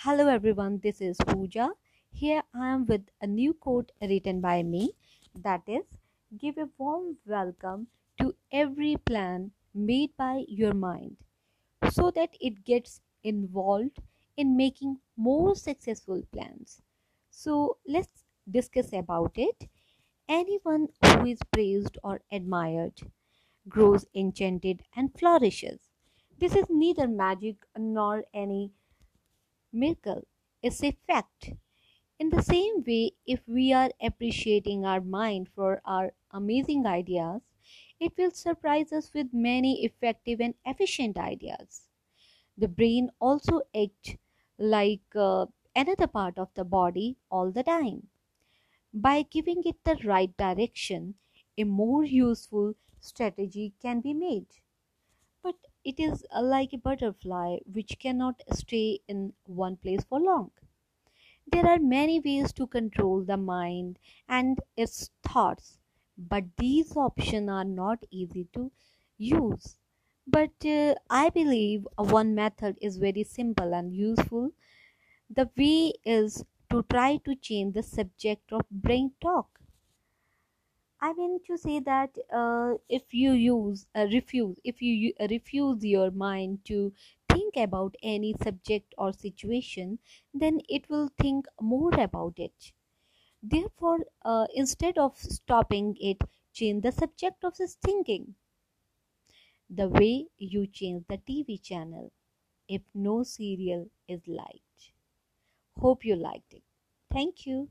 Hello everyone, this is Pooja. Here I am with a new quote written by me that is Give a warm welcome to every plan made by your mind so that it gets involved in making more successful plans. So let's discuss about it. Anyone who is praised or admired grows enchanted and flourishes. This is neither magic nor any miracle, it's a fact. In the same way, if we are appreciating our mind for our amazing ideas, it will surprise us with many effective and efficient ideas. The brain also acts like uh, another part of the body all the time. By giving it the right direction, a more useful strategy can be made. But it is uh, like a butterfly which cannot stay in one place for long. There are many ways to control the mind and its thoughts, but these options are not easy to use. But uh, I believe one method is very simple and useful. The way is to try to change the subject of brain talk. I mean to say that uh, if you use uh, refuse, if you uh, refuse your mind to think about any subject or situation, then it will think more about it. Therefore, uh, instead of stopping it, change the subject of this thinking. The way you change the TV channel if no serial is liked. Hope you liked it. Thank you.